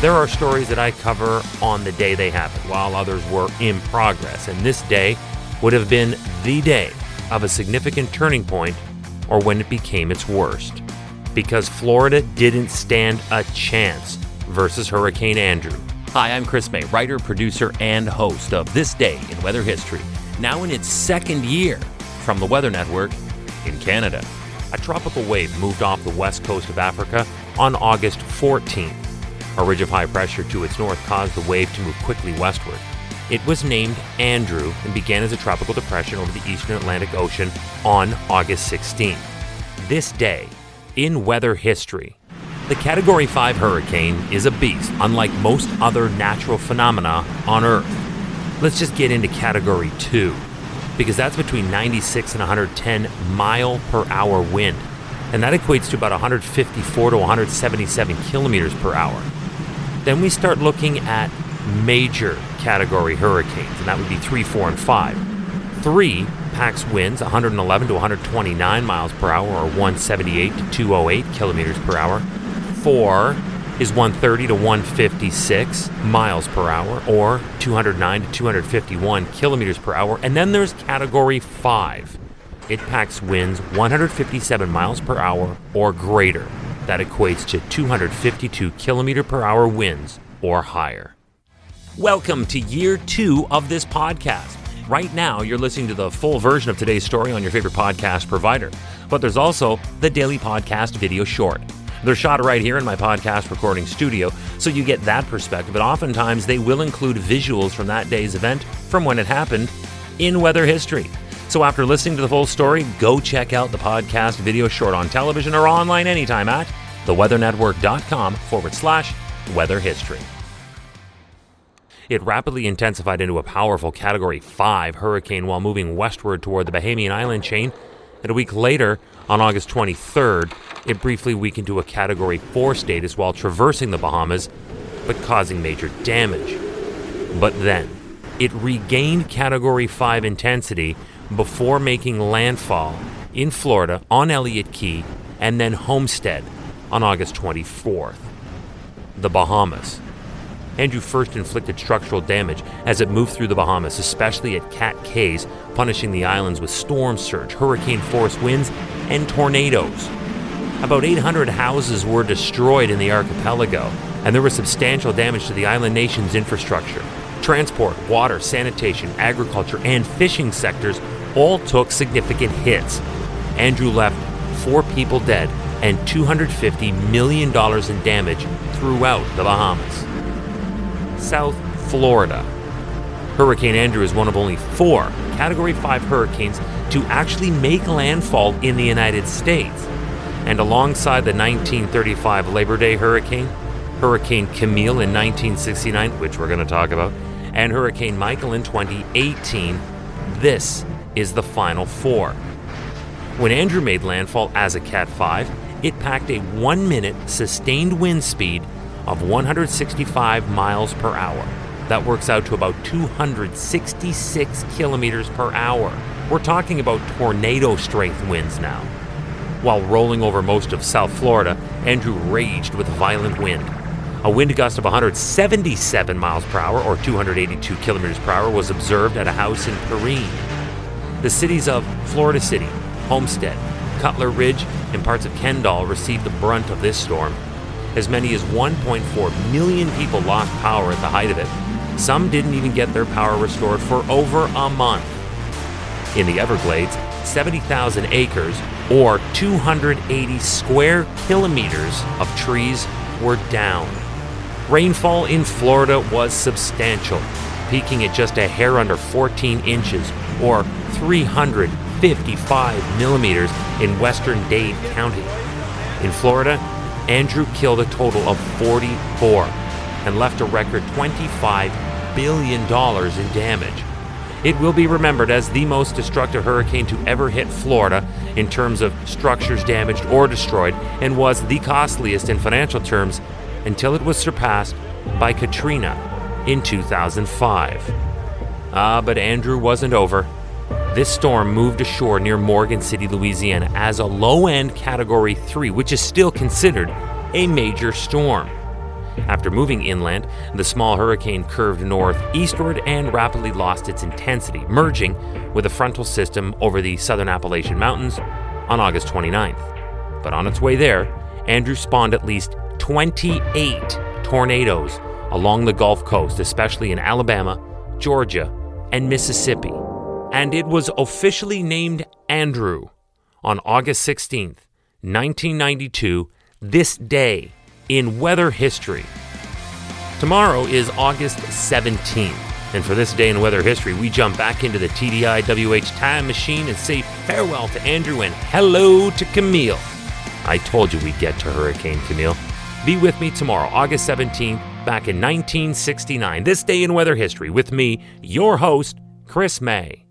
There are stories that I cover on the day they happened, while others were in progress. And this day would have been the day of a significant turning point or when it became its worst. Because Florida didn't stand a chance versus Hurricane Andrew. Hi, I'm Chris Mei, writer, producer, and host of This Day in Weather History, now in its second year from the Weather Network in Canada. A tropical wave moved off the west coast of Africa on August 14th. A ridge of high pressure to its north caused the wave to move quickly westward. It was named Andrew and began as a tropical depression over the eastern Atlantic Ocean on August 16th. This day, in weather history, the Category 5 hurricane is a beast, unlike most other natural phenomena on Earth. Let's just get into Category 2, because that's between 96 and 110 mile per hour wind, and that equates to about 154 to 177 kilometers per hour. Then we start looking at major category hurricanes, and that would be 3, 4, and 5. 3 packs winds 111 to 129 miles per hour or 178 to 208 kilometers per hour. 4 is 130 to 156 miles per hour or 209 to 251 kilometers per hour. And then there's category 5. It packs winds 157 miles per hour or greater. That equates to 252 kilometer per hour winds or higher. Welcome to year two of this podcast. Right now, you're listening to the full version of today's story on your favorite podcast provider, but there's also the daily podcast video short. They're shot right here in my podcast recording studio, so you get that perspective, but oftentimes they will include visuals from that day's event from when it happened in weather history. So after listening to the full story, go check out the podcast video short on television or online anytime at theweathernetwork.com forward slash weather history. It rapidly intensified into a powerful Category 5 hurricane while moving westward toward the Bahamian island chain. And a week later, on August 23rd, it briefly weakened to a Category 4 status while traversing the Bahamas, but causing major damage. But then, it regained Category 5 intensity before making landfall in Florida on Elliott Key and then Homestead on August 24th. The Bahamas. Andrew first inflicted structural damage as it moved through the Bahamas, especially at Cat Cays, punishing the islands with storm surge, hurricane force winds, and tornadoes. About 800 houses were destroyed in the archipelago, and there was substantial damage to the island nation's infrastructure. Transport, water, sanitation, agriculture, and fishing sectors all took significant hits. Andrew left four people dead and $250 million in damage throughout the Bahamas. South Florida. Hurricane Andrew is one of only four Category 5 hurricanes to actually make landfall in the United States. And alongside the 1935 Labor Day hurricane, Hurricane Camille in 1969, which we're going to talk about, and Hurricane Michael in 2018, this is the final four. When Andrew made landfall as a Cat 5, it packed a one minute sustained wind speed of 165 miles per hour. That works out to about 266 kilometers per hour. We're talking about tornado strength winds now. While rolling over most of South Florida, Andrew raged with violent wind. A wind gust of 177 miles per hour, or 282 kilometers per hour, was observed at a house in Perrine. The cities of Florida City, Homestead, Cutler Ridge, and parts of Kendall received the brunt of this storm. As many as 1.4 million people lost power at the height of it. Some didn't even get their power restored for over a month. In the Everglades, 70,000 acres, or 280 square kilometers of trees, were down. Rainfall in Florida was substantial, peaking at just a hair under 14 inches, or 355 millimeters in western Dade County. In Florida, Andrew killed a total of 44 and left a record $25 billion in damage. It will be remembered as the most destructive hurricane to ever hit Florida in terms of structures damaged or destroyed, and was the costliest in financial terms until it was surpassed by Katrina in 2005. Ah, but Andrew wasn't over. This storm moved ashore near Morgan City, Louisiana as a low end Category 3, which is still considered a major storm. After moving inland, the small hurricane curved northeastward and rapidly lost its intensity, merging with a frontal system over the southern Appalachian Mountains on August 29th. But on its way there, Andrew spawned at least 28 tornadoes along the Gulf Coast, especially in Alabama, Georgia, and Mississippi. And it was officially named Andrew on August 16th, 1992, this day in weather history. Tomorrow is August 17th, and for this day in weather history, we jump back into the TDI WH time machine and say farewell to Andrew and hello to Camille. I told you we'd get to Hurricane Camille. Be with me tomorrow, August 17th, back in 1969, this day in weather history, with me, your host, Chris Mei.